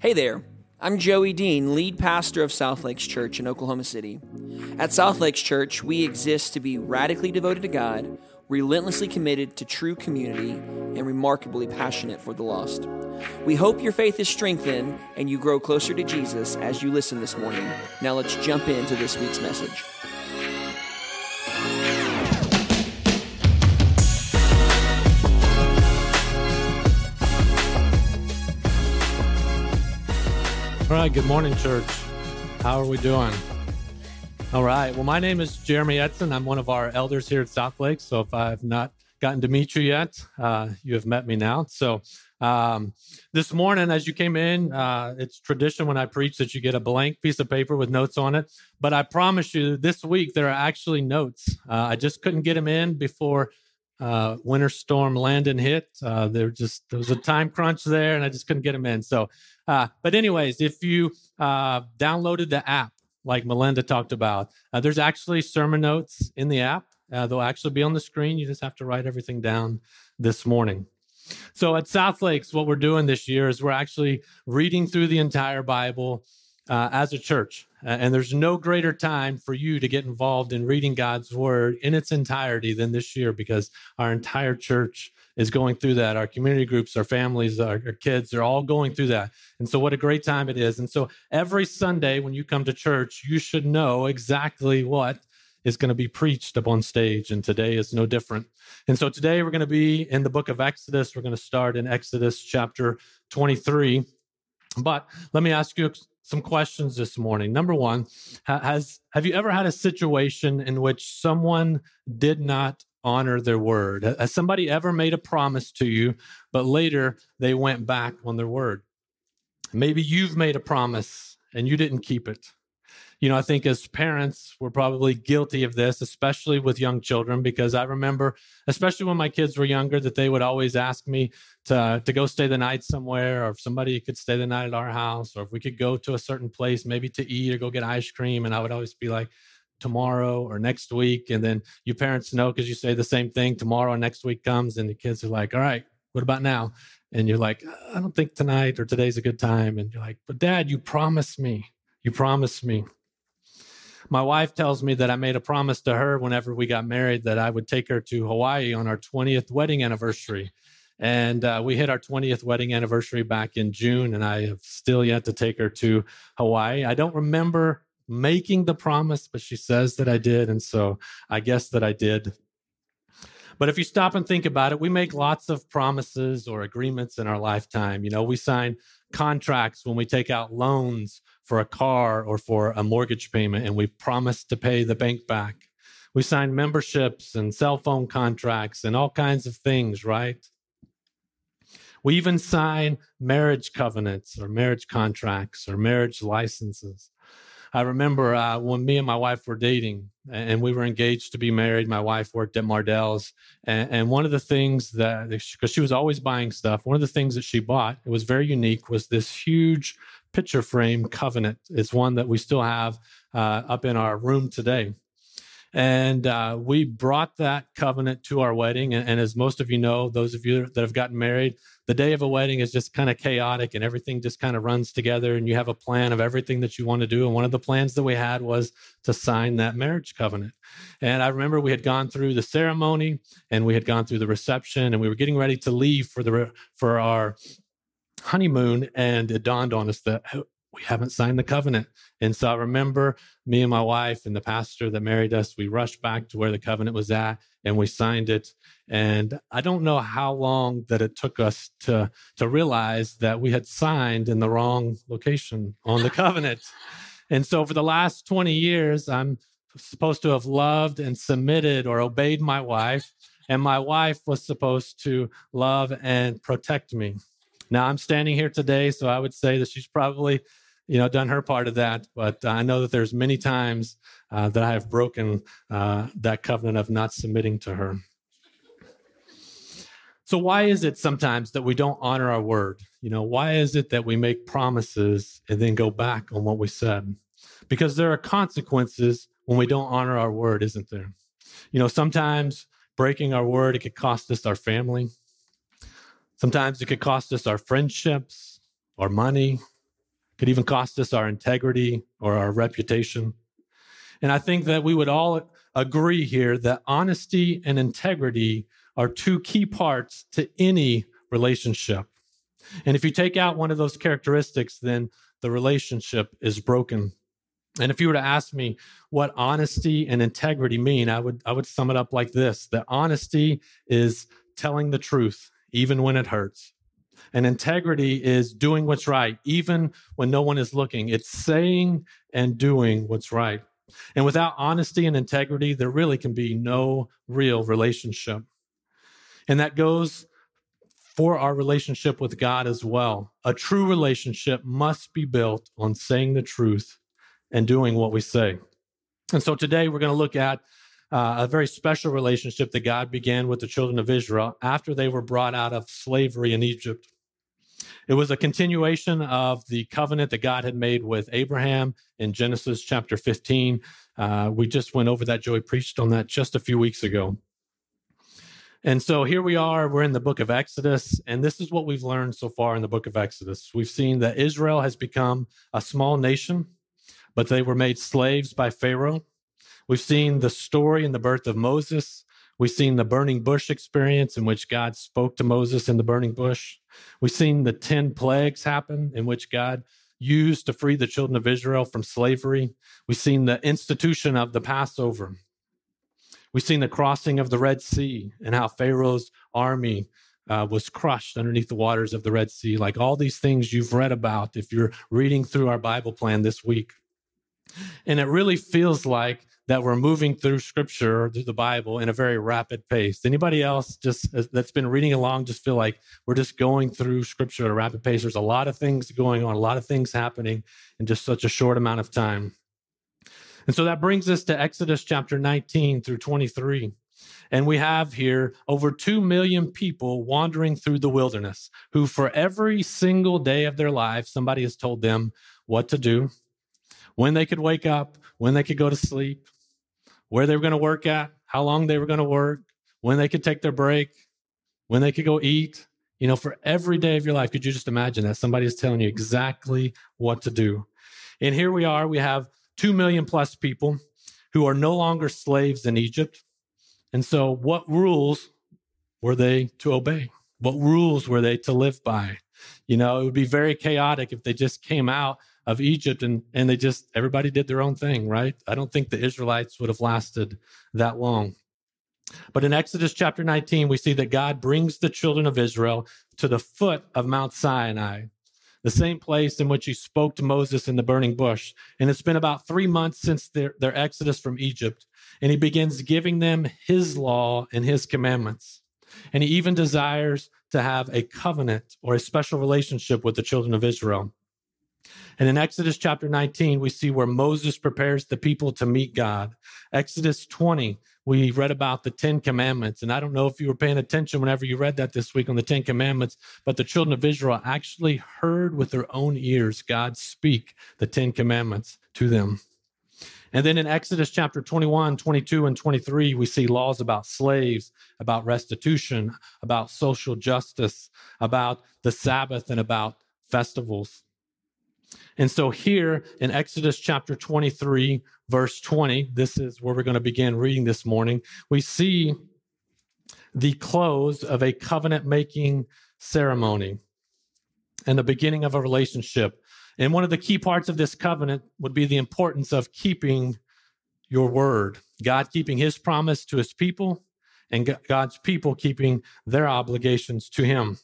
Hey there, I'm Joey Dean, lead pastor of South Lakes Church in Oklahoma City. At South Lakes Church, we exist to be radically devoted to God, relentlessly committed to true community, and remarkably passionate for the lost. We hope your faith is strengthened and you grow closer to Jesus as you listen this morning. Now let's jump into this week's message. All right, good morning, church. How are we doing? All right. Well, my name is Jeremy Edson. I'm one of our elders here at South Lake. So if I've not gotten to meet you yet, uh, you have met me now. So um, this morning, as you came in, uh, it's tradition when I preach that you get a blank piece of paper with notes on it. But I promise you, this week there are actually notes. Uh, I just couldn't get them in before uh, winter storm Landon hit. Uh, there just there was a time crunch there, and I just couldn't get them in. So, uh, but anyways, if you uh, downloaded the app, like Melinda talked about, uh, there's actually sermon notes in the app. Uh, they'll actually be on the screen. You just have to write everything down this morning. So at South Lakes, what we're doing this year is we're actually reading through the entire Bible uh, as a church. Uh, and there's no greater time for you to get involved in reading God's word in its entirety than this year because our entire church is going through that. Our community groups, our families, our, our kids, they're all going through that. And so, what a great time it is. And so, every Sunday when you come to church, you should know exactly what is going to be preached up on stage. And today is no different. And so, today we're going to be in the book of Exodus. We're going to start in Exodus chapter 23. But let me ask you some questions this morning. Number one, has have you ever had a situation in which someone did not honor their word? Has somebody ever made a promise to you, but later they went back on their word? Maybe you've made a promise and you didn't keep it you know, I think as parents, we're probably guilty of this, especially with young children, because I remember, especially when my kids were younger, that they would always ask me to, to go stay the night somewhere, or if somebody could stay the night at our house, or if we could go to a certain place, maybe to eat or go get ice cream. And I would always be like, tomorrow or next week. And then you parents know because you say the same thing tomorrow and next week comes, and the kids are like, all right, what about now? And you're like, I don't think tonight or today's a good time. And you're like, but dad, you promised me. You promised me my wife tells me that I made a promise to her whenever we got married that I would take her to Hawaii on our 20th wedding anniversary. And uh, we hit our 20th wedding anniversary back in June, and I have still yet to take her to Hawaii. I don't remember making the promise, but she says that I did. And so I guess that I did. But if you stop and think about it, we make lots of promises or agreements in our lifetime. You know, we sign contracts when we take out loans for a car or for a mortgage payment and we promise to pay the bank back. We sign memberships and cell phone contracts and all kinds of things, right? We even sign marriage covenants or marriage contracts or marriage licenses. I remember uh, when me and my wife were dating and we were engaged to be married. My wife worked at Mardel's. And, and one of the things that, because she was always buying stuff, one of the things that she bought, it was very unique, was this huge picture frame covenant. It's one that we still have uh, up in our room today. And uh, we brought that covenant to our wedding. And, and, as most of you know, those of you that have gotten married, the day of a wedding is just kind of chaotic and everything just kind of runs together. And you have a plan of everything that you want to do. And one of the plans that we had was to sign that marriage covenant. And I remember we had gone through the ceremony and we had gone through the reception and we were getting ready to leave for the for our honeymoon. And it dawned on us that oh, we haven't signed the covenant. And so I remember me and my wife and the pastor that married us, we rushed back to where the covenant was at and we signed it. And I don't know how long that it took us to, to realize that we had signed in the wrong location on the covenant. And so for the last 20 years, I'm supposed to have loved and submitted or obeyed my wife. And my wife was supposed to love and protect me. Now I'm standing here today, so I would say that she's probably, you know, done her part of that. But I know that there's many times uh, that I have broken uh, that covenant of not submitting to her. So why is it sometimes that we don't honor our word? You know, why is it that we make promises and then go back on what we said? Because there are consequences when we don't honor our word, isn't there? You know, sometimes breaking our word it could cost us our family Sometimes it could cost us our friendships, our money, could even cost us our integrity or our reputation. And I think that we would all agree here that honesty and integrity are two key parts to any relationship. And if you take out one of those characteristics, then the relationship is broken. And if you were to ask me what honesty and integrity mean, I would I would sum it up like this: that honesty is telling the truth even when it hurts. And integrity is doing what's right even when no one is looking. It's saying and doing what's right. And without honesty and integrity, there really can be no real relationship. And that goes for our relationship with God as well. A true relationship must be built on saying the truth and doing what we say. And so today we're going to look at uh, a very special relationship that God began with the children of Israel after they were brought out of slavery in Egypt. It was a continuation of the covenant that God had made with Abraham in Genesis chapter 15. Uh, we just went over that. Joey preached on that just a few weeks ago. And so here we are, we're in the book of Exodus, and this is what we've learned so far in the book of Exodus. We've seen that Israel has become a small nation, but they were made slaves by Pharaoh. We've seen the story and the birth of Moses. We've seen the burning bush experience in which God spoke to Moses in the burning bush. We've seen the 10 plagues happen in which God used to free the children of Israel from slavery. We've seen the institution of the Passover. We've seen the crossing of the Red Sea and how Pharaoh's army uh, was crushed underneath the waters of the Red Sea. Like all these things you've read about if you're reading through our Bible plan this week. And it really feels like that we're moving through scripture through the bible in a very rapid pace. Anybody else just uh, that's been reading along just feel like we're just going through scripture at a rapid pace? There's a lot of things going on a lot of things happening in just such a short amount of time. And so that brings us to exodus chapter 19 through 23 and we have here over 2 million people wandering through the wilderness who for every single day of their life somebody has told them what to do when they could wake up when they could go to sleep where they were going to work at, how long they were going to work, when they could take their break, when they could go eat. You know, for every day of your life, could you just imagine that somebody is telling you exactly what to do? And here we are, we have 2 million plus people who are no longer slaves in Egypt. And so, what rules were they to obey? What rules were they to live by? You know, it would be very chaotic if they just came out of Egypt and and they just everybody did their own thing, right? I don't think the Israelites would have lasted that long. But in Exodus chapter 19, we see that God brings the children of Israel to the foot of Mount Sinai, the same place in which he spoke to Moses in the burning bush. And it's been about three months since their, their exodus from Egypt. And he begins giving them his law and his commandments. And he even desires to have a covenant or a special relationship with the children of Israel. And in Exodus chapter 19, we see where Moses prepares the people to meet God. Exodus 20, we read about the Ten Commandments. And I don't know if you were paying attention whenever you read that this week on the Ten Commandments, but the children of Israel actually heard with their own ears God speak the Ten Commandments to them. And then in Exodus chapter 21, 22, and 23, we see laws about slaves, about restitution, about social justice, about the Sabbath, and about festivals. And so here in Exodus chapter 23, verse 20, this is where we're going to begin reading this morning. We see the close of a covenant making ceremony and the beginning of a relationship. And one of the key parts of this covenant would be the importance of keeping your word, God keeping his promise to his people, and God's people keeping their obligations to him.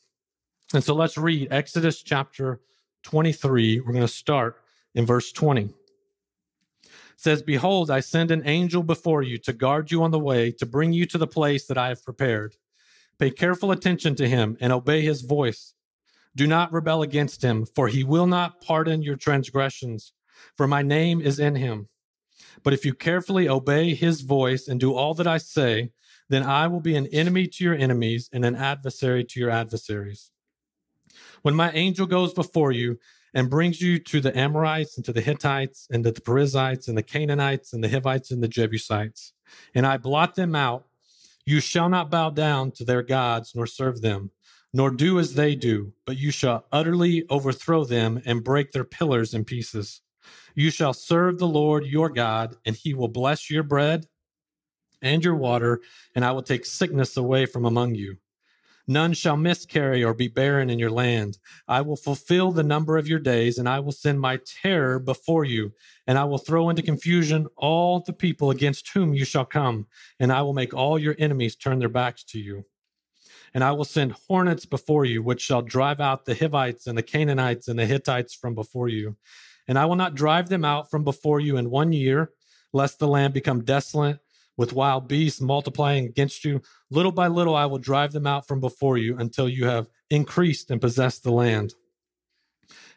And so let's read Exodus chapter 23. We're going to start in verse 20. It says, Behold, I send an angel before you to guard you on the way, to bring you to the place that I have prepared. Pay careful attention to him and obey his voice. Do not rebel against him, for he will not pardon your transgressions, for my name is in him. But if you carefully obey his voice and do all that I say, then I will be an enemy to your enemies and an adversary to your adversaries. When my angel goes before you and brings you to the Amorites and to the Hittites and to the Perizzites and the Canaanites and the Hivites and the Jebusites, and I blot them out, you shall not bow down to their gods nor serve them, nor do as they do, but you shall utterly overthrow them and break their pillars in pieces. You shall serve the Lord your God, and he will bless your bread and your water, and I will take sickness away from among you. None shall miscarry or be barren in your land. I will fulfill the number of your days, and I will send my terror before you, and I will throw into confusion all the people against whom you shall come, and I will make all your enemies turn their backs to you. And I will send hornets before you, which shall drive out the Hivites and the Canaanites and the Hittites from before you. And I will not drive them out from before you in one year, lest the land become desolate with wild beasts multiplying against you. Little by little, I will drive them out from before you until you have increased and possessed the land.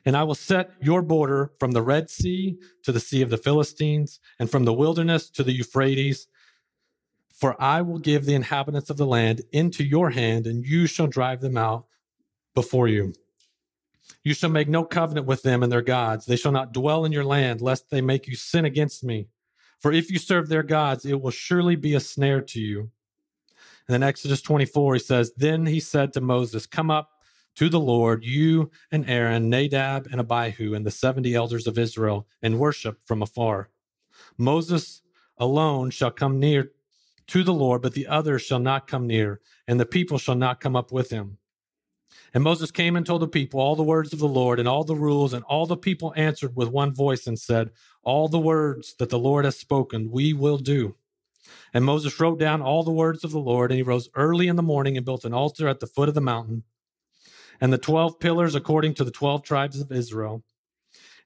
And I will set your border from the Red Sea to the Sea of the Philistines, and from the wilderness to the Euphrates, for I will give the inhabitants of the land into your hand, and you shall drive them out before you. You shall make no covenant with them and their gods. They shall not dwell in your land, lest they make you sin against me. For if you serve their gods, it will surely be a snare to you. And then Exodus 24, he says, Then he said to Moses, Come up to the Lord, you and Aaron, Nadab and Abihu, and the 70 elders of Israel, and worship from afar. Moses alone shall come near to the Lord, but the others shall not come near, and the people shall not come up with him. And Moses came and told the people all the words of the Lord and all the rules, and all the people answered with one voice and said, All the words that the Lord has spoken, we will do. And Moses wrote down all the words of the Lord, and he rose early in the morning and built an altar at the foot of the mountain, and the twelve pillars according to the twelve tribes of Israel.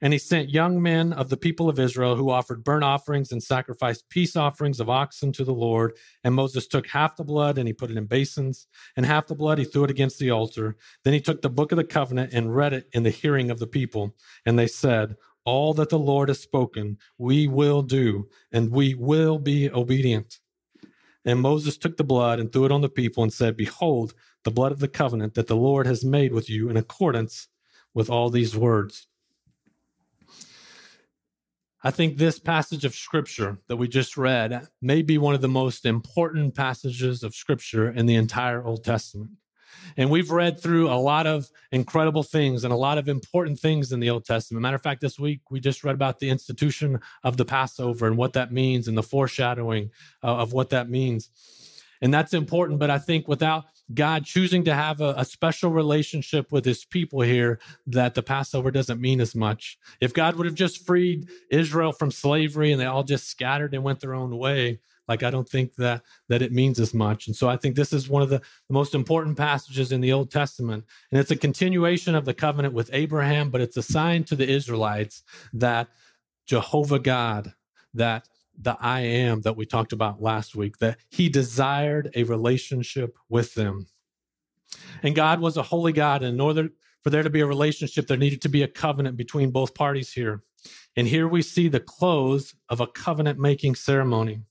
And he sent young men of the people of Israel who offered burnt offerings and sacrificed peace offerings of oxen to the Lord. And Moses took half the blood and he put it in basins, and half the blood he threw it against the altar. Then he took the book of the covenant and read it in the hearing of the people. And they said, All that the Lord has spoken, we will do, and we will be obedient. And Moses took the blood and threw it on the people and said, Behold, the blood of the covenant that the Lord has made with you in accordance with all these words. I think this passage of scripture that we just read may be one of the most important passages of scripture in the entire Old Testament. And we've read through a lot of incredible things and a lot of important things in the Old Testament. Matter of fact, this week we just read about the institution of the Passover and what that means and the foreshadowing uh, of what that means. And that's important. But I think without God choosing to have a, a, special relationship with his people here that the Passover doesn't mean as much. If God would have just freed Israel from slavery and they all just scattered and went their own way, like I don't think that that it means as much. And so I think this is one of the, the most important passages in the Old Testament. And it's a continuation of the covenant with Abraham, but it's a sign to the Israelites that Jehovah God, that the I am that we talked about last week, that he desired a relationship with them. And God was a holy God, and in order for there to be a relationship, there needed to be a covenant between both parties here. And here we see the close of a covenant making ceremony.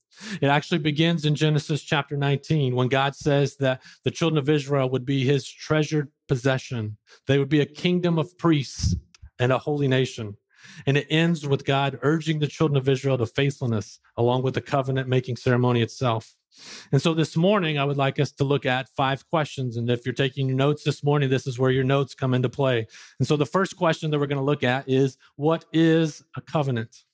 It actually begins in Genesis chapter 19 when God says that the children of Israel would be his treasured possession. They would be a kingdom of priests and a holy nation. And it ends with God urging the children of Israel to faithfulness along with the covenant making ceremony itself. And so this morning, I would like us to look at five questions. And if you're taking your notes this morning, this is where your notes come into play. And so the first question that we're going to look at is what is a covenant?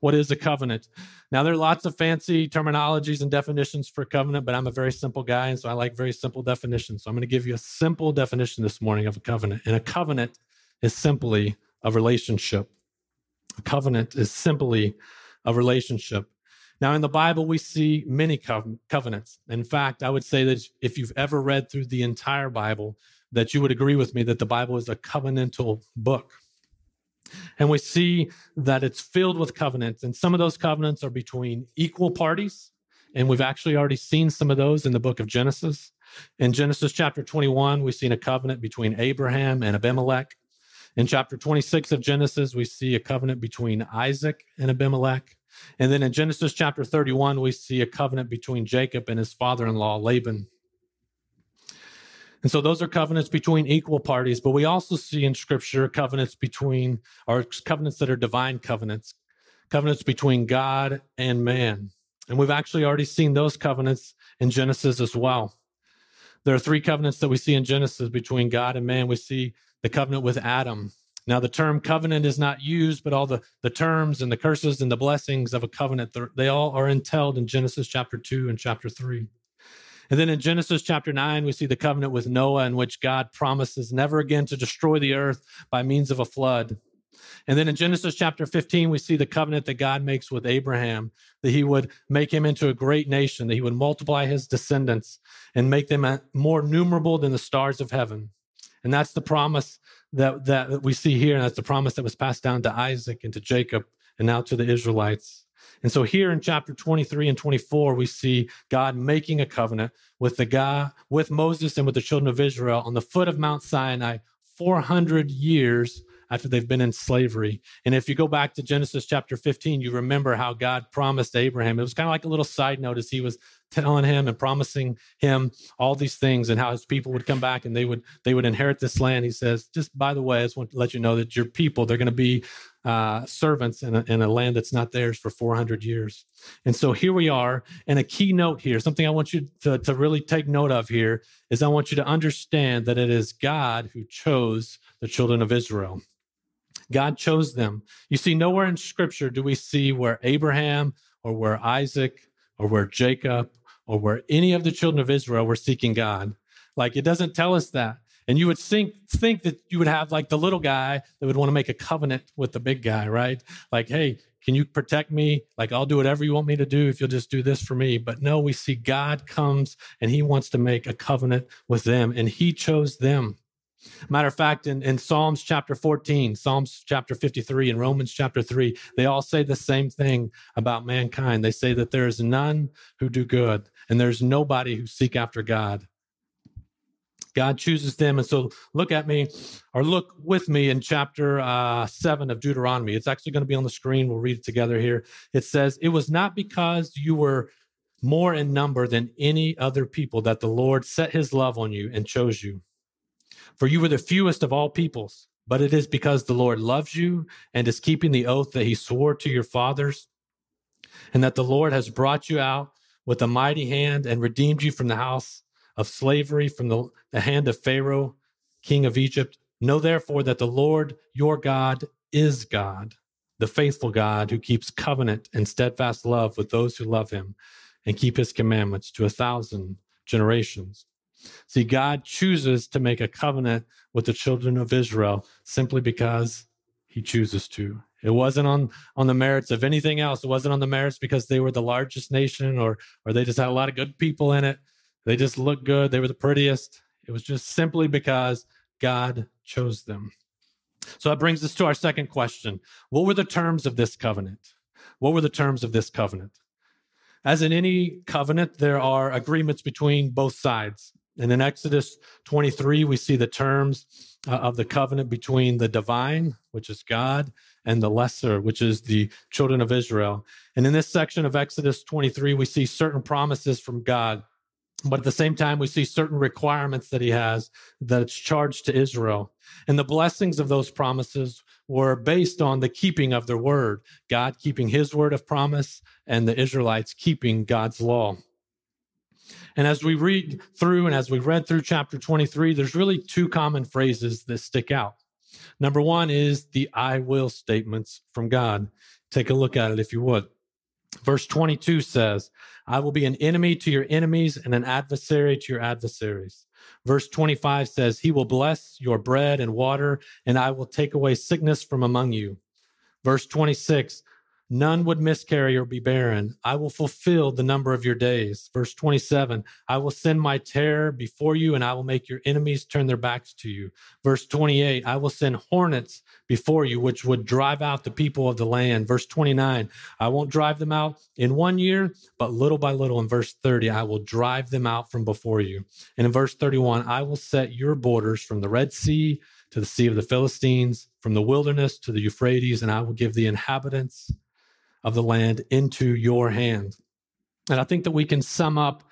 What is a covenant? Now, there are lots of fancy terminologies and definitions for covenant, but I'm a very simple guy. And so I like very simple definitions. So I'm going to give you a simple definition this morning of a covenant. And a covenant is simply a relationship. A covenant is simply a relationship. Now, in the Bible, we see many covenants. In fact, I would say that if you've ever read through the entire Bible, that you would agree with me that the Bible is a covenantal book. And we see that it's filled with covenants, and some of those covenants are between equal parties. And we've actually already seen some of those in the book of Genesis. In Genesis chapter 21, we've seen a covenant between Abraham and Abimelech. In chapter 26 of Genesis, we see a covenant between Isaac and Abimelech. And then in Genesis chapter 31, we see a covenant between Jacob and his father in law, Laban. And so those are covenants between equal parties, but we also see in scripture covenants between, or covenants that are divine covenants, covenants between God and man. And we've actually already seen those covenants in Genesis as well. There are three covenants that we see in Genesis between God and man. We see the covenant with Adam. Now, the term covenant is not used, but all the, the terms and the curses and the blessings of a covenant, they all are entailed in Genesis chapter 2 and chapter 3. And then in Genesis chapter 9, we see the covenant with Noah, in which God promises never again to destroy the earth by means of a flood. And then in Genesis chapter 15, we see the covenant that God makes with Abraham, that he would make him into a great nation, that he would multiply his descendants and make them more numerable than the stars of heaven. And that's the promise that, that we see here. And that's the promise that was passed down to Isaac and to Jacob and now to the Israelites. And so here in chapter 23 and 24, we see God making a covenant with the God, with Moses and with the children of Israel on the foot of Mount Sinai 400 years after they've been in slavery. And if you go back to Genesis chapter 15, you remember how God promised Abraham. It was kind of like a little side note as he was telling him and promising him all these things and how his people would come back and they would they would inherit this land. He says, just by the way, I just want to let you know that your people, they're going to be uh, servants in a, in a land that's not theirs for 400 years. And so here we are. And a key note here, something I want you to, to really take note of here is I want you to understand that it is God who chose the children of Israel. God chose them. You see, nowhere in scripture do we see where Abraham or where Isaac or where Jacob or where any of the children of Israel were seeking God. Like it doesn't tell us that. And you would think think that you would have like the little guy that would want to make a covenant with the big guy, right? Like, hey, can you protect me? Like I'll do whatever you want me to do if you'll just do this for me. But no, we see God comes and he wants to make a covenant with them and he chose them. Matter of fact, in, in Psalms chapter 14, Psalms chapter 53, and Romans chapter 3, they all say the same thing about mankind. They say that there is none who do good, and there's nobody who seek after God. God chooses them. And so look at me or look with me in chapter uh, 7 of Deuteronomy. It's actually going to be on the screen. We'll read it together here. It says, It was not because you were more in number than any other people that the Lord set his love on you and chose you for you were the fewest of all peoples, but it is because the Lord loves you and is keeping the oath that he swore to your fathers, and that the Lord has brought you out with a mighty hand and redeemed you from the house of slavery, from the, the hand of Pharaoh, king of Egypt. Know therefore that the Lord your God is God, the faithful God who keeps covenant and steadfast love with those who love him and keep his commandments to a thousand generations. See, God chooses to make a covenant with the children of Israel simply because he chooses to. It wasn't on, on the merits of anything else. It wasn't on the merits because they were the largest nation or, or they just had a lot of good people in it. They just looked good. They were the prettiest. It was just simply because God chose them. So that brings us to our second question. What were the terms of this covenant? What were the terms of this covenant? As in any covenant, there are agreements between both sides. And in Exodus 23, we see the terms uh, of the covenant between the divine, which is God, and the lesser, which is the children of Israel. And in this section of Exodus 23, we see certain promises from God. But at the same time, we see certain requirements that he has that's charged to Israel. And the blessings of those promises were based on the keeping of their word, God keeping his word of promise, and the Israelites keeping God's law. And as we read through and as we read through chapter 23, there's really two common phrases that stick out. Number one is the I will statements from God. Take a look at it if you would. Verse 22 says, I will be an enemy to your enemies and an adversary to your adversaries. Verse 25 says, He will bless your bread and water, and I will take away sickness from among you. Verse 26, None would miscarry or be barren. I will fulfill the number of your days. Verse 27 I will send my terror before you, and I will make your enemies turn their backs to you. Verse 28 I will send hornets before you, which would drive out the people of the land. Verse 29 I won't drive them out in one year, but little by little. In verse 30 I will drive them out from before you. And in verse 31 I will set your borders from the Red Sea to the Sea of the Philistines, from the wilderness to the Euphrates, and I will give the inhabitants of the land into your hand. And I think that we can sum up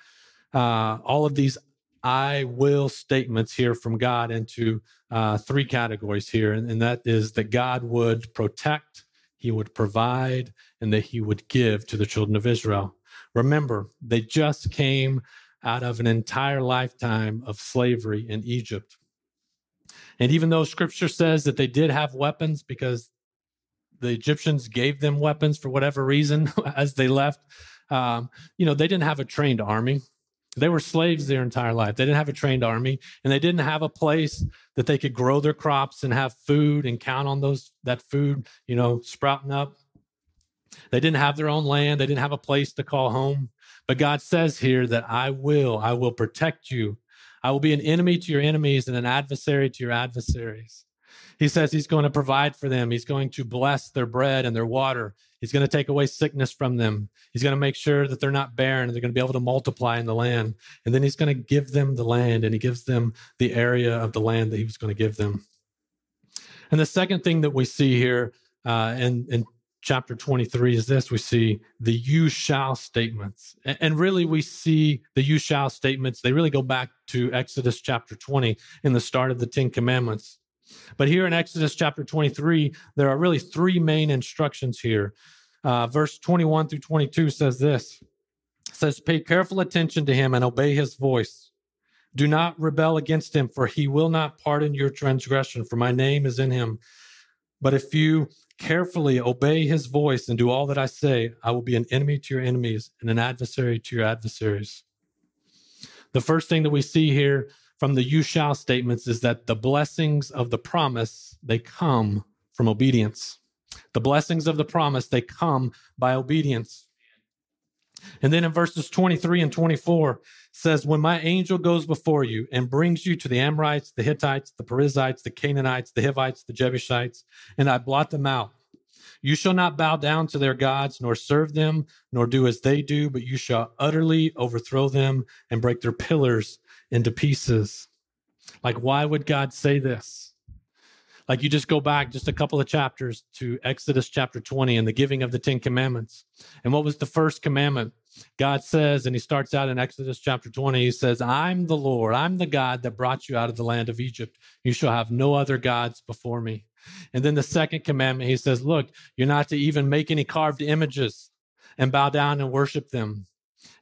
uh, all of these I will statements here from God into uh, three categories here. And, and that is that God would protect, He would provide, and that He would give to the children of Israel. Remember, they just came out of an entire lifetime of slavery in Egypt. And even though scripture says that they did have weapons because the Egyptians gave them weapons for whatever reason as they left, um, you know, they didn't have a trained army. They were slaves their entire life. They didn't have a trained army and they didn't have a place that they could grow their crops and have food and count on those that food, you know, sprouting up. They didn't have their own land. They didn't have a place to call home. But God says here that I will, I will protect you. I will be an enemy to your enemies and an adversary to your adversaries. He says he's going to provide for them. He's going to bless their bread and their water. He's going to take away sickness from them. He's going to make sure that they're not barren. They're going to be able to multiply in the land. And then he's going to give them the land and he gives them the area of the land that he was going to give them. And the second thing that we see here uh, in, in chapter 23 is this we see the you shall statements. And really, we see the you shall statements. They really go back to Exodus chapter 20 in the start of the Ten Commandments. But here in Exodus chapter 23, there are really three main instructions here. Uh, verse 21 through 22 says this says, Pay careful attention to him and obey his voice. Do not rebel against him, for he will not pardon your transgression, for my name is in him. But if you carefully obey his voice and do all that I say, I will be an enemy to your enemies and an adversary to your adversaries. The first thing that we see here from the you shall statements is that the blessings of the promise they come from obedience. The blessings of the promise they come by obedience. And then in verses 23 and 24 says when my angel goes before you and brings you to the amorites the hittites the perizzites the canaanites the hivites the jebusites and i blot them out you shall not bow down to their gods, nor serve them, nor do as they do, but you shall utterly overthrow them and break their pillars into pieces. Like, why would God say this? Like, you just go back just a couple of chapters to Exodus chapter 20 and the giving of the Ten Commandments. And what was the first commandment? God says, and he starts out in Exodus chapter 20, he says, I'm the Lord, I'm the God that brought you out of the land of Egypt. You shall have no other gods before me. And then the second commandment, he says, Look, you're not to even make any carved images and bow down and worship them.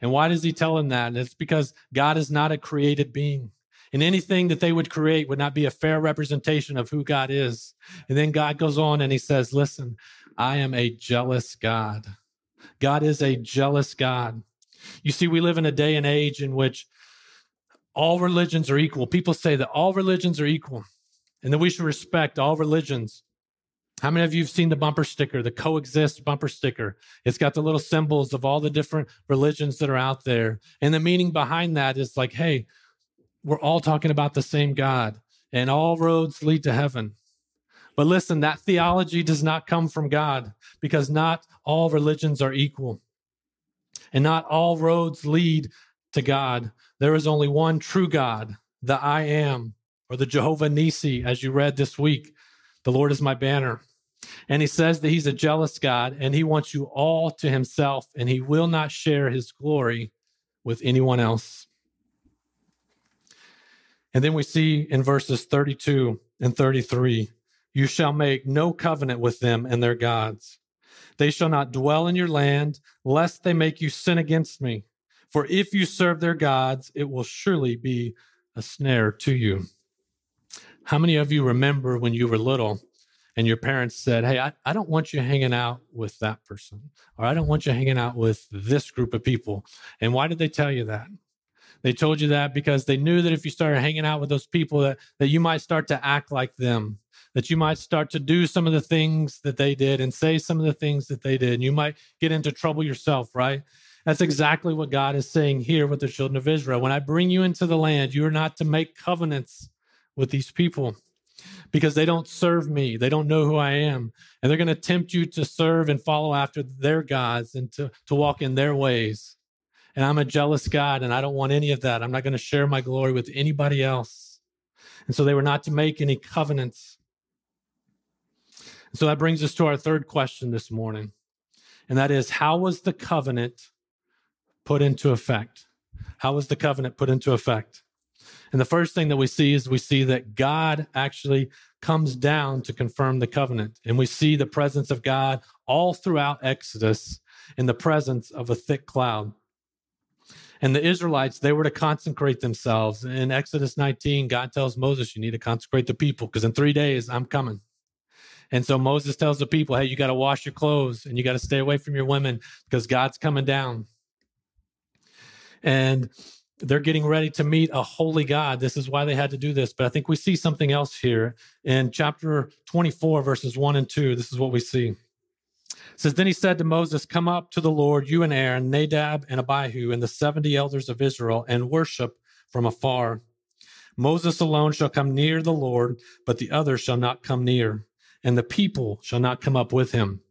And why does he tell him that? And it's because God is not a created being. And anything that they would create would not be a fair representation of who God is. And then God goes on and he says, Listen, I am a jealous God. God is a jealous God. You see, we live in a day and age in which all religions are equal. People say that all religions are equal and that we should respect all religions. How many of you have seen the bumper sticker, the coexist bumper sticker? It's got the little symbols of all the different religions that are out there. And the meaning behind that is like, hey, we're all talking about the same God, and all roads lead to heaven. But listen, that theology does not come from God because not all religions are equal. And not all roads lead to God. There is only one true God, the I am, or the Jehovah Nissi, as you read this week. The Lord is my banner. And he says that he's a jealous God and he wants you all to himself and he will not share his glory with anyone else. And then we see in verses 32 and 33 you shall make no covenant with them and their gods. They shall not dwell in your land, lest they make you sin against me. For if you serve their gods, it will surely be a snare to you. How many of you remember when you were little and your parents said, Hey, I, I don't want you hanging out with that person, or I don't want you hanging out with this group of people? And why did they tell you that? They told you that because they knew that if you started hanging out with those people, that, that you might start to act like them, that you might start to do some of the things that they did and say some of the things that they did. And you might get into trouble yourself, right? That's exactly what God is saying here with the children of Israel. When I bring you into the land, you are not to make covenants with these people because they don't serve me. They don't know who I am. And they're going to tempt you to serve and follow after their gods and to, to walk in their ways. And I'm a jealous God and I don't want any of that. I'm not going to share my glory with anybody else. And so they were not to make any covenants. So that brings us to our third question this morning. And that is how was the covenant put into effect? How was the covenant put into effect? And the first thing that we see is we see that God actually comes down to confirm the covenant. And we see the presence of God all throughout Exodus in the presence of a thick cloud. And the Israelites, they were to consecrate themselves. In Exodus 19, God tells Moses, You need to consecrate the people because in three days I'm coming. And so Moses tells the people, Hey, you got to wash your clothes and you got to stay away from your women because God's coming down. And they're getting ready to meet a holy God. This is why they had to do this. But I think we see something else here in chapter 24, verses 1 and 2. This is what we see. It says, Then he said to Moses, Come up to the Lord, you and Aaron, Nadab and Abihu, and the 70 elders of Israel, and worship from afar. Moses alone shall come near the Lord, but the others shall not come near, and the people shall not come up with him.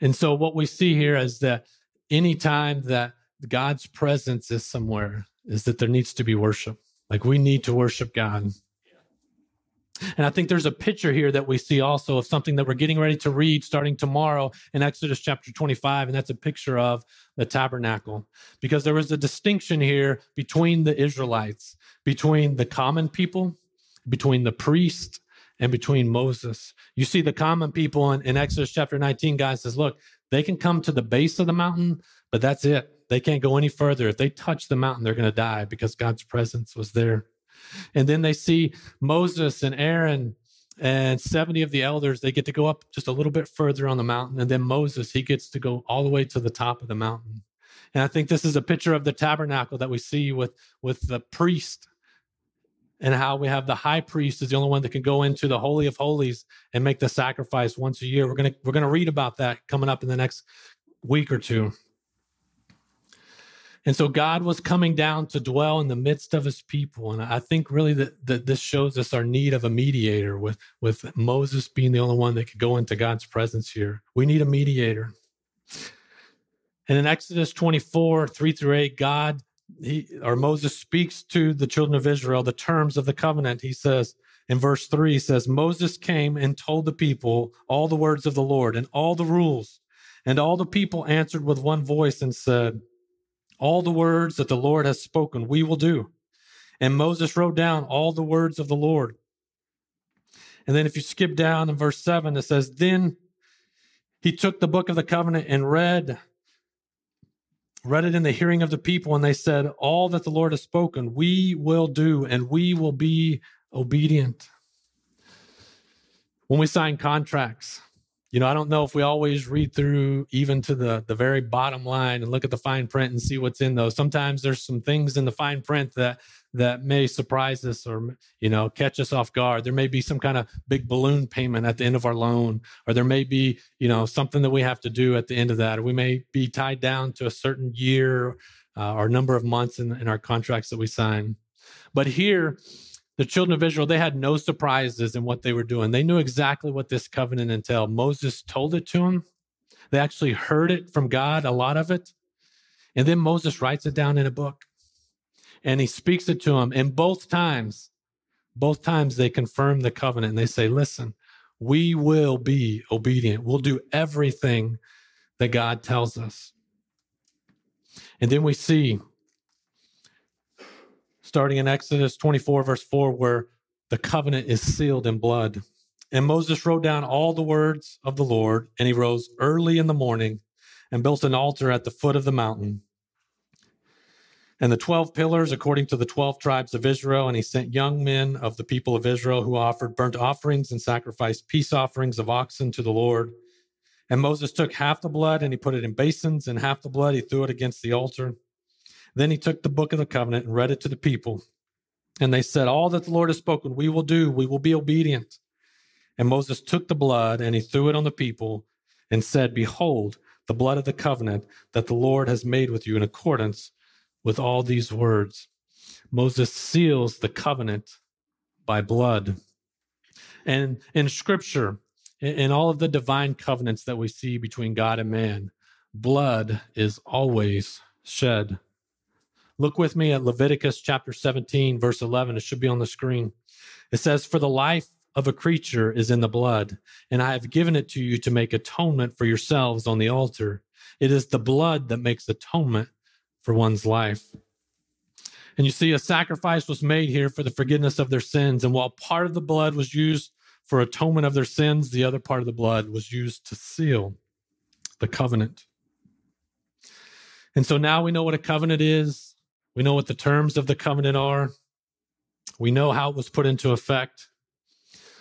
And so, what we see here is that anytime that God's presence is somewhere, is that there needs to be worship. Like we need to worship God. And I think there's a picture here that we see also of something that we're getting ready to read starting tomorrow in Exodus chapter 25. And that's a picture of the tabernacle. Because there was a distinction here between the Israelites, between the common people, between the priest, and between Moses. You see, the common people in, in Exodus chapter 19, God says, look, they can come to the base of the mountain, but that's it. They can't go any further. If they touch the mountain, they're going to die because God's presence was there. And then they see Moses and Aaron and 70 of the elders, they get to go up just a little bit further on the mountain. And then Moses, he gets to go all the way to the top of the mountain. And I think this is a picture of the tabernacle that we see with, with the priest and how we have the high priest is the only one that can go into the holy of holies and make the sacrifice once a year. We're going to we're going to read about that coming up in the next week or two. And so God was coming down to dwell in the midst of his people. And I think really that, that this shows us our need of a mediator with, with Moses being the only one that could go into God's presence here. We need a mediator. And in Exodus 24, 3 through 8, God he or Moses speaks to the children of Israel the terms of the covenant. He says in verse 3, he says, Moses came and told the people all the words of the Lord and all the rules. And all the people answered with one voice and said, all the words that the Lord has spoken, we will do. And Moses wrote down all the words of the Lord. And then if you skip down in verse 7, it says, Then he took the book of the covenant and read read it in the hearing of the people and they said all that the lord has spoken we will do and we will be obedient when we sign contracts you know, I don't know if we always read through even to the the very bottom line and look at the fine print and see what's in those. Sometimes there's some things in the fine print that that may surprise us or you know catch us off guard. There may be some kind of big balloon payment at the end of our loan, or there may be you know something that we have to do at the end of that, or we may be tied down to a certain year uh, or number of months in, in our contracts that we sign. But here the children of Israel, they had no surprises in what they were doing. They knew exactly what this covenant entailed. Moses told it to them. They actually heard it from God, a lot of it. And then Moses writes it down in a book and he speaks it to them. And both times, both times they confirm the covenant and they say, listen, we will be obedient. We'll do everything that God tells us. And then we see starting in Exodus 24, verse 4, where the covenant is sealed in blood. And Moses wrote down all the words of the Lord, and he rose early in the morning and built an altar at the foot of the mountain. And the 12 pillars, according to the 12 tribes of Israel, and he sent young men of the people of Israel who offered burnt offerings and sacrificed peace offerings of oxen to the Lord. And Moses took half the blood and he put it in basins, and half the blood he threw it against the altar. Then he took the book of the covenant and read it to the people. And they said, All that the Lord has spoken, we will do, we will be obedient. And Moses took the blood and he threw it on the people and said, Behold, the blood of the covenant that the Lord has made with you in accordance with all these words. Moses seals the covenant by blood. And in scripture, in all of the divine covenants that we see between God and man, blood is always shed. Look with me at Leviticus chapter 17, verse 11. It should be on the screen. It says, For the life of a creature is in the blood, and I have given it to you to make atonement for yourselves on the altar. It is the blood that makes atonement for one's life. And you see, a sacrifice was made here for the forgiveness of their sins. And while part of the blood was used for atonement of their sins, the other part of the blood was used to seal the covenant. And so now we know what a covenant is. We know what the terms of the covenant are. We know how it was put into effect.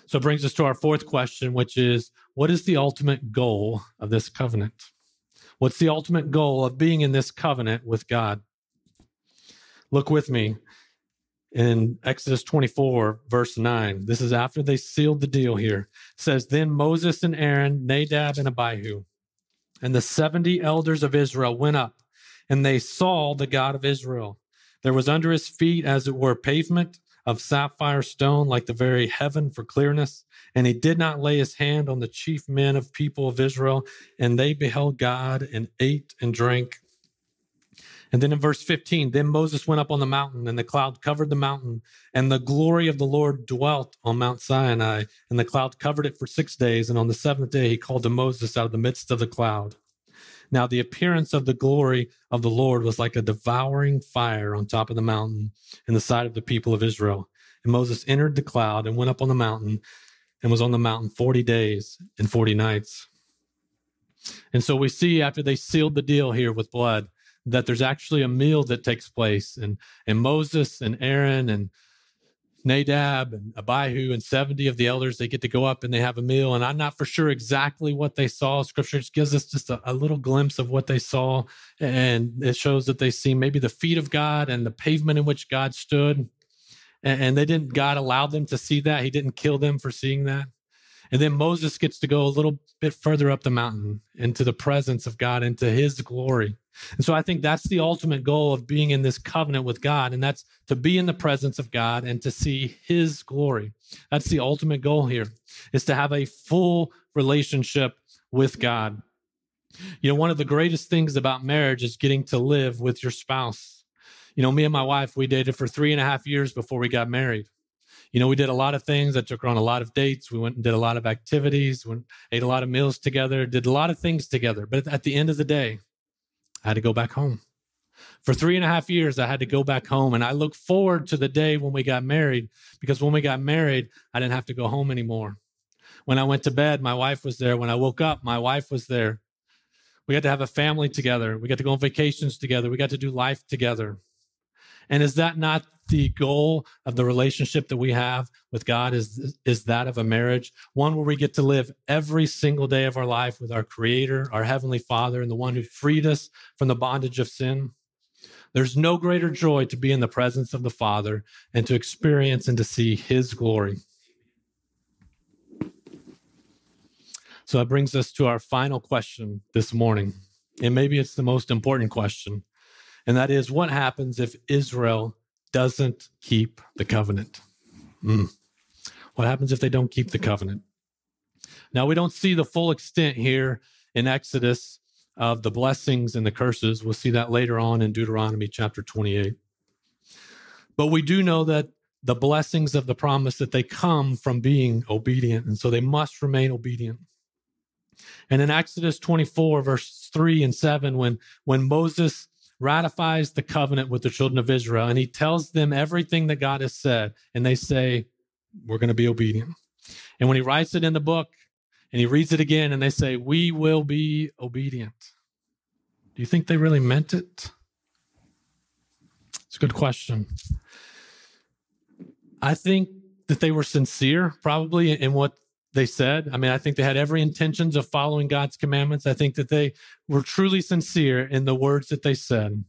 So it brings us to our fourth question, which is what is the ultimate goal of this covenant? What's the ultimate goal of being in this covenant with God? Look with me in Exodus 24, verse 9. This is after they sealed the deal here. It says, Then Moses and Aaron, Nadab and Abihu, and the 70 elders of Israel went up, and they saw the God of Israel. There was under his feet, as it were, pavement of sapphire stone, like the very heaven for clearness. And he did not lay his hand on the chief men of people of Israel. And they beheld God and ate and drank. And then in verse 15, then Moses went up on the mountain, and the cloud covered the mountain, and the glory of the Lord dwelt on Mount Sinai. And the cloud covered it for six days. And on the seventh day, he called to Moses out of the midst of the cloud. Now, the appearance of the glory of the Lord was like a devouring fire on top of the mountain in the sight of the people of Israel. And Moses entered the cloud and went up on the mountain and was on the mountain 40 days and 40 nights. And so we see after they sealed the deal here with blood that there's actually a meal that takes place and and Moses and Aaron and Nadab and Abihu and 70 of the elders, they get to go up and they have a meal. And I'm not for sure exactly what they saw. Scripture just gives us just a, a, little glimpse of what they saw. And it shows that they see maybe the feet of God and the pavement in which God stood. And, and they didn't, God allowed them to see that. He didn't kill them for seeing that. And then Moses gets to go a little bit further up the mountain into the presence of God, into his glory. And so I think that's the ultimate goal of being in this covenant with God, and that's to be in the presence of God and to see his glory. That's the ultimate goal here, is to have a full relationship with God. You know, one of the greatest things about marriage is getting to live with your spouse. You know, me and my wife, we dated for three and a half years before we got married you know, we did a lot of things. I took her on a lot of dates. We went and did a lot of activities, went, ate a lot of meals together, did a lot of things together. But at the end of the day, I had to go back home. For three and a half years, I had to go back home. And I look forward to the day when we got married because when we got married, I didn't have to go home anymore. When I went to bed, my wife was there. When I woke up, my wife was there. We got to have a family together. We got to go on vacations together. We got to do life together. And is that not the goal of the relationship that we have with God is is that of a marriage, one where we get to live every single day of our life with our creator, our heavenly Father and the one who freed us from the bondage of sin. There's no greater joy to be in the presence of the Father and to experience and to see his glory. So that brings us to our final question this morning. And maybe it's the most important question. And that is what happens if Israel doesn't keep the covenant? Mm. What happens if they don't keep the covenant? Now, we don't see the full extent here in Exodus of the blessings and the curses. We'll see that later on in Deuteronomy chapter 28. But we do know that the blessings of the promise that they come from being obedient, and so they must remain obedient. And in Exodus 24, verse 3 and 7, when, when Moses ratifies the covenant with the children of Israel and he tells them everything that God has said. And they say, We're going to be obedient. And when he writes it in the book and he reads it again and they say, We will be obedient. Do you think they really meant it? It's a good question. I think that they were sincere, probably, in what they said. I mean, I think they had every intentions of following God's commandments. I think that they were truly sincere in the words that they said.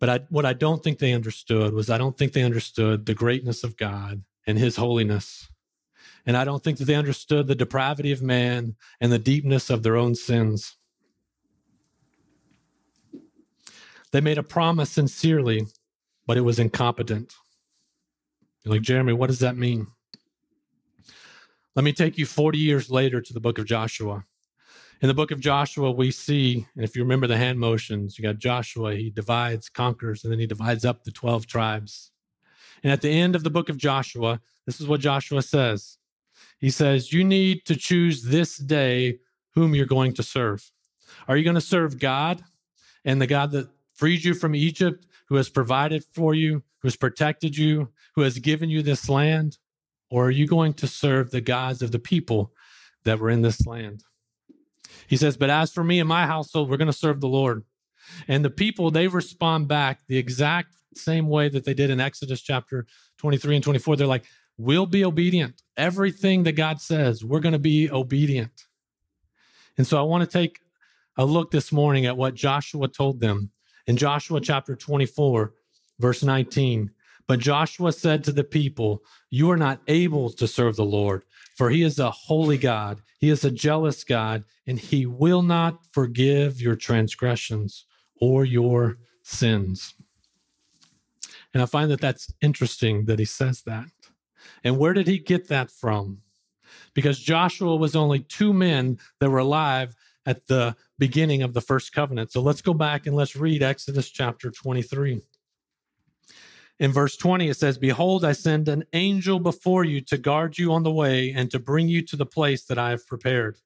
But I, what I don't think they understood was I don't think they understood the greatness of God and his holiness. And I don't think that they understood the depravity of man and the deepness of their own sins. They made a promise sincerely, but it was incompetent. You're like, Jeremy, what does that mean? Let me take you 40 years later to the book of Joshua. In the book of Joshua, we see, and if you remember the hand motions, you got Joshua, he divides, conquers, and then he divides up the 12 tribes. And at the end of the book of Joshua, this is what Joshua says. He says, You need to choose this day whom you're going to serve. Are you going to serve God and the God that freed you from Egypt, who has provided for you, who has protected you, who has given you this land? Or are you going to serve the gods of the people that were in this land? He says, But as for me and my household, we're going to serve the Lord. And the people, they respond back the exact same way that they did in Exodus chapter 23 and 24. They're like, We'll be obedient. Everything that God says, we're going to be obedient. And so I want to take a look this morning at what Joshua told them in Joshua chapter 24, verse 19. But Joshua said to the people, You are not able to serve the Lord, for he is a holy God. He is a jealous God, and he will not forgive your transgressions or your sins. And I find that that's interesting that he says that. And where did he get that from? Because Joshua was only two men that were alive at the beginning of the first covenant. So let's go back and let's read Exodus chapter 23. In verse 20, it says, Behold, I send an angel before you to guard you on the way and to bring you to the place that I have prepared.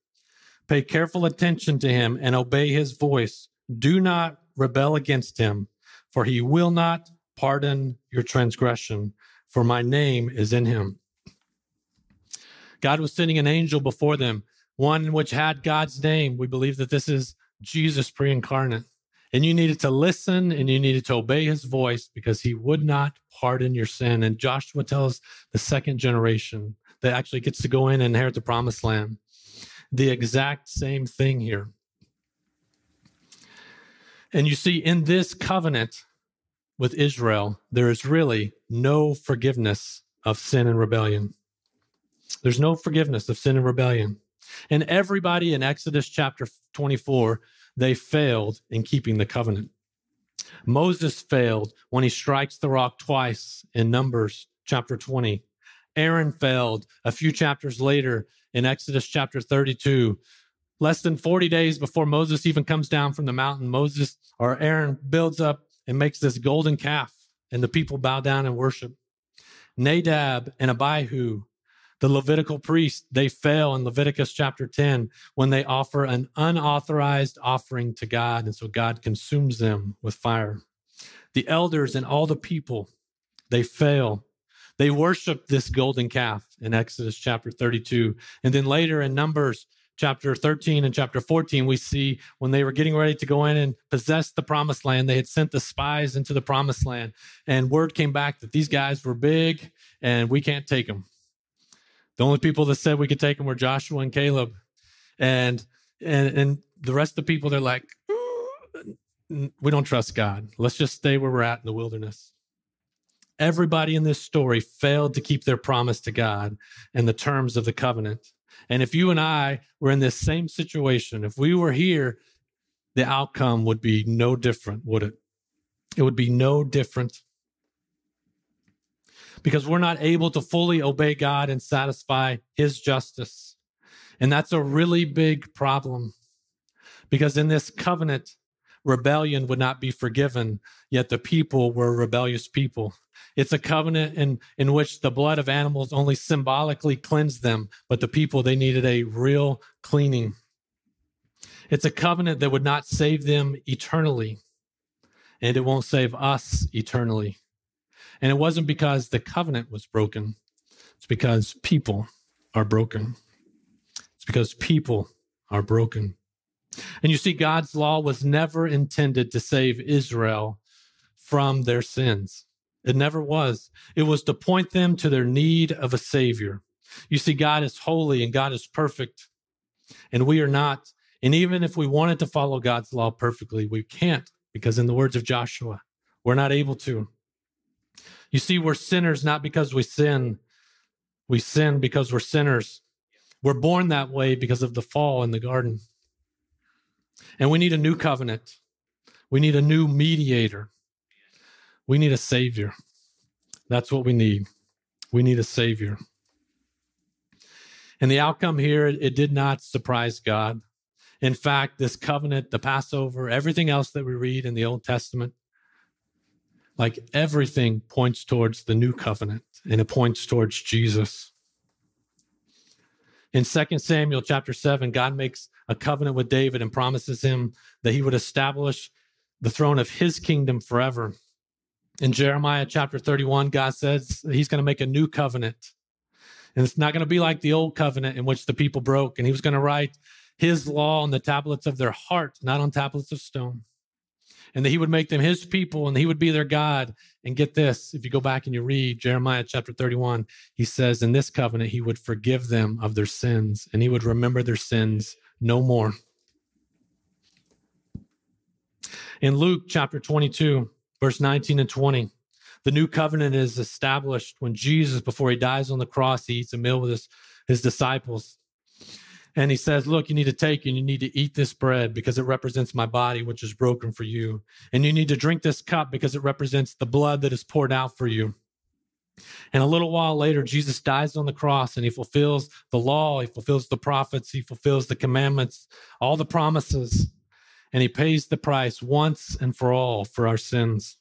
Pay careful attention to him and obey his voice. Do not rebel against him, for he will not pardon your transgression, for my name is in him. God was sending an angel before them, one which had God's name. We believe that this is Jesus pre incarnate. And you needed to listen and you needed to obey his voice because he would not pardon your sin. And Joshua tells the second generation that actually gets to go in and inherit the promised land the exact same thing here. And you see, in this covenant with Israel, there is really no forgiveness of sin and rebellion. There's no forgiveness of sin and rebellion. And everybody in Exodus chapter 24, they failed in keeping the covenant. Moses failed when he strikes the rock twice in Numbers chapter 20. Aaron failed a few chapters later in Exodus chapter 32 less than 40 days before Moses even comes down from the mountain, Moses or Aaron builds up and makes this golden calf, and the people bow down and worship. Nadab and Abihu, the Levitical priest, they fail in Leviticus chapter 10 when they offer an unauthorized offering to God, and so God consumes them with fire. The elders and all the people, they fail. They worship this golden calf in Exodus chapter 32. And then later in Numbers chapter 13 and chapter 14, we see when they were getting ready to go in and possess the promised land, they had sent the spies into the promised land. And word came back that these guys were big and we can't take them. The only people that said we could take them were Joshua and Caleb. And and and the rest of the people, they're like, mm, we don't trust God. Let's just stay where we're at in the wilderness. Everybody in this story failed to keep their promise to God and the terms of the covenant. And if you and I were in this same situation, if we were here, the outcome would be no different, would it? It would be no different because we're not able to fully obey God and satisfy his justice. And that's a really big problem because in this covenant, rebellion would not be forgiven, yet the people were rebellious people. It's a covenant in, in which the blood of animals only symbolically cleansed them, but the people, they needed a real cleaning. It's a covenant that would not save them eternally, and it won't save us eternally. And it wasn't because the covenant was broken, it's because people are broken. It's because people are broken. And you see, God's law was never intended to save Israel from their sins. It never was. It was to point them to their need of a Savior. You see, God is holy and God is perfect, and we are not. And even if we wanted to follow God's law perfectly, we can't, because in the words of Joshua, we're not able to. You see, we're sinners not because we sin, we sin because we're sinners. We're born that way because of the fall in the garden. And we need a new covenant. We need a new mediator. We need a savior. That's what we need. We need a savior. And the outcome here, it did not surprise God. In fact, this covenant, the Passover, everything else that we read in the Old Testament, like everything points towards the new covenant and it points towards Jesus. In 2 Samuel chapter 7, God makes a covenant with David and promises him that he would establish the throne of his kingdom forever. In Jeremiah chapter 31, God says he's going to make a new covenant. And it's not going to be like the old covenant in which the people broke. And he was going to write his law on the tablets of their heart, not on tablets of stone. And that he would make them his people and he would be their God. And get this if you go back and you read Jeremiah chapter 31, he says, In this covenant, he would forgive them of their sins and he would remember their sins no more. In Luke chapter 22, verse 19 and 20, the new covenant is established when Jesus, before he dies on the cross, he eats a meal with his, his disciples. And he says, Look, you need to take and you need to eat this bread because it represents my body, which is broken for you. And you need to drink this cup because it represents the blood that is poured out for you. And a little while later, Jesus dies on the cross and he fulfills the law, he fulfills the prophets, he fulfills the commandments, all the promises, and he pays the price once and for all for our sins.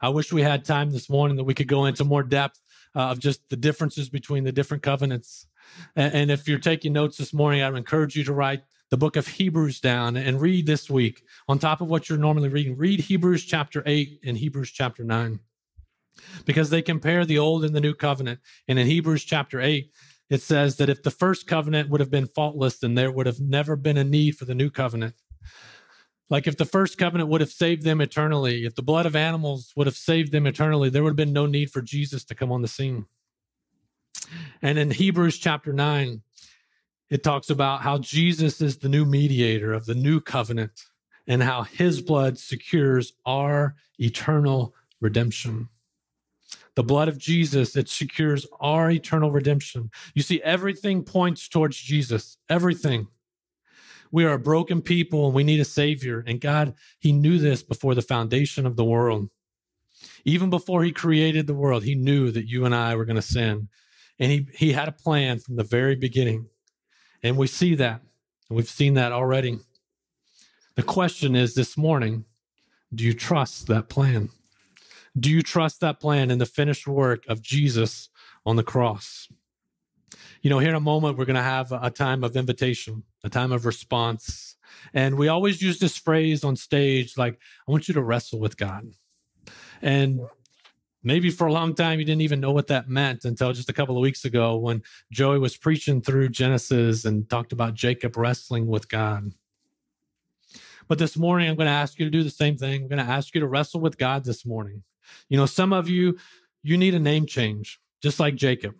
I wish we had time this morning that we could go into more depth uh, of just the differences between the different covenants. And, if you're taking notes this morning, I would encourage you to write the book of Hebrews down and read this week on top of what you're normally reading. Read Hebrews chapter 8 and Hebrews chapter 9 because they compare the old and the new covenant. And in Hebrews chapter 8, it says that if the first covenant would have been faultless, then there would have never been a need for the new covenant. Like if the first covenant would have saved them eternally, if the blood of animals would have saved them eternally, there would have been no need for Jesus to come on the scene. And in Hebrews chapter 9, it talks about how Jesus is the new mediator of the new covenant and how his blood secures our eternal redemption. The blood of Jesus, it secures our eternal redemption. You see, everything points towards Jesus. Everything. We are a broken people and we need a savior. And God, He knew this before the foundation of the world. Even before He created the world, He knew that you and I were going to sin. And he, he had a plan from the very beginning. And we see that. And we've seen that already. The question is this morning do you trust that plan? Do you trust that plan and the finished work of Jesus on the cross? You know, here in a moment, we're going to have a time of invitation, a time of response. And we always use this phrase on stage like, I want you to wrestle with God. And maybe for a long time you didn't even know what that meant until just a couple of weeks ago when Joey was preaching through Genesis and talked about Jacob wrestling with God. But this morning, I'm going to ask you to do the same thing. I'm going to ask you to wrestle with God this morning. You know, some of you, you need a name change, just like Jacob.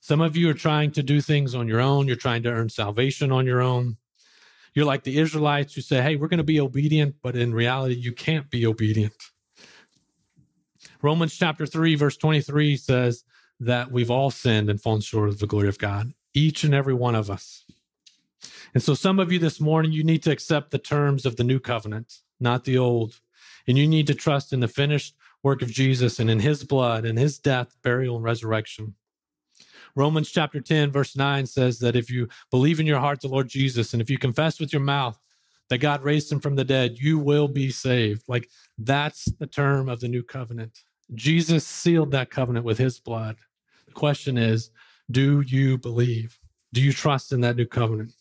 Some of you are trying to do things on your own. You're trying to earn salvation on your own. You're like the Israelites who say, hey, we're going to be obedient, but in reality, you can't be obedient. Romans chapter 3, verse 23 says that we've all sinned and fallen short of the glory of God, each and every one of us. And so, some of you this morning, you need to accept the terms of the new covenant, not the old. And you need to trust in the finished work of Jesus and in his blood and his death, burial, and resurrection. Romans chapter 10, verse 9 says that if you believe in your heart the Lord Jesus and if you confess with your mouth that God raised him from the dead, you will be saved. Like that's the term of the new covenant. Jesus sealed that covenant with his blood. The question is, do you believe? Do you trust in that new covenant?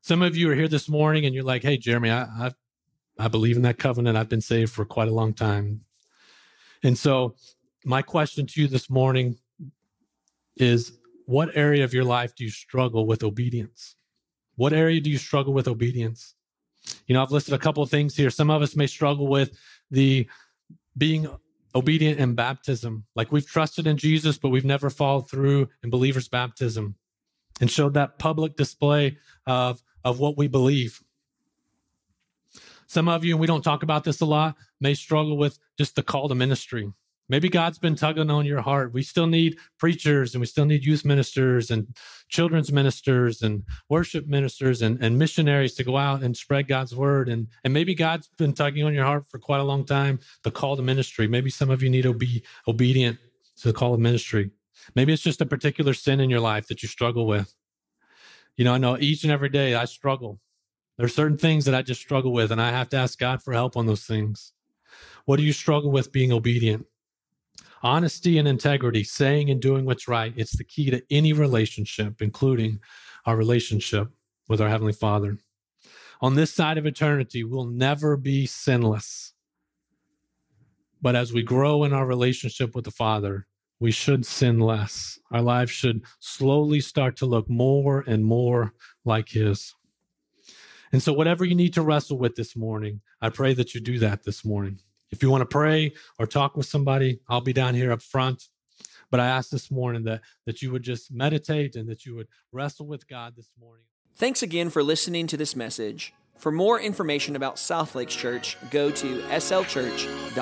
Some of you are here this morning and you're like, hey, Jeremy, I, I, I believe in that covenant. I've been saved for quite a long time. And so, my question to you this morning is what area of your life do you struggle with obedience? What area do you struggle with obedience? You know, I've listed a couple of things here. Some of us may struggle with the being obedient in baptism. Like we've trusted in Jesus, but we've never followed through in believers' baptism and showed that public display of, of what we believe. Some of you, and we don't talk about this a lot, may struggle with just the call to ministry. Maybe God's been tugging on your heart. We still need preachers and we still need youth ministers and children's ministers and worship ministers and, and missionaries to go out and spread God's word. And, and maybe God's been tugging on your heart for quite a long time, the call to ministry. Maybe some of you need to be obedient to the call of ministry. Maybe it's just a particular sin in your life that you struggle with. You know, I know each and every day I struggle. There are certain things that I just struggle with, and I have to ask God for help on those things. What do you struggle with being obedient? Honesty and integrity, saying and doing what's right, it's the key to any relationship, including our relationship with our Heavenly Father. On this side of eternity, we'll never be sinless. But as we grow in our relationship with the Father, we should sin less. Our lives should slowly start to look more and more like His. And so, whatever you need to wrestle with this morning, I pray that you do that this morning. If you want to pray or talk with somebody, I'll be down here up front. But I ask this morning that, that you would just meditate and that you would wrestle with God this morning. Thanks again for listening to this message. For more information about South Lakes Church, go to slchurch.life.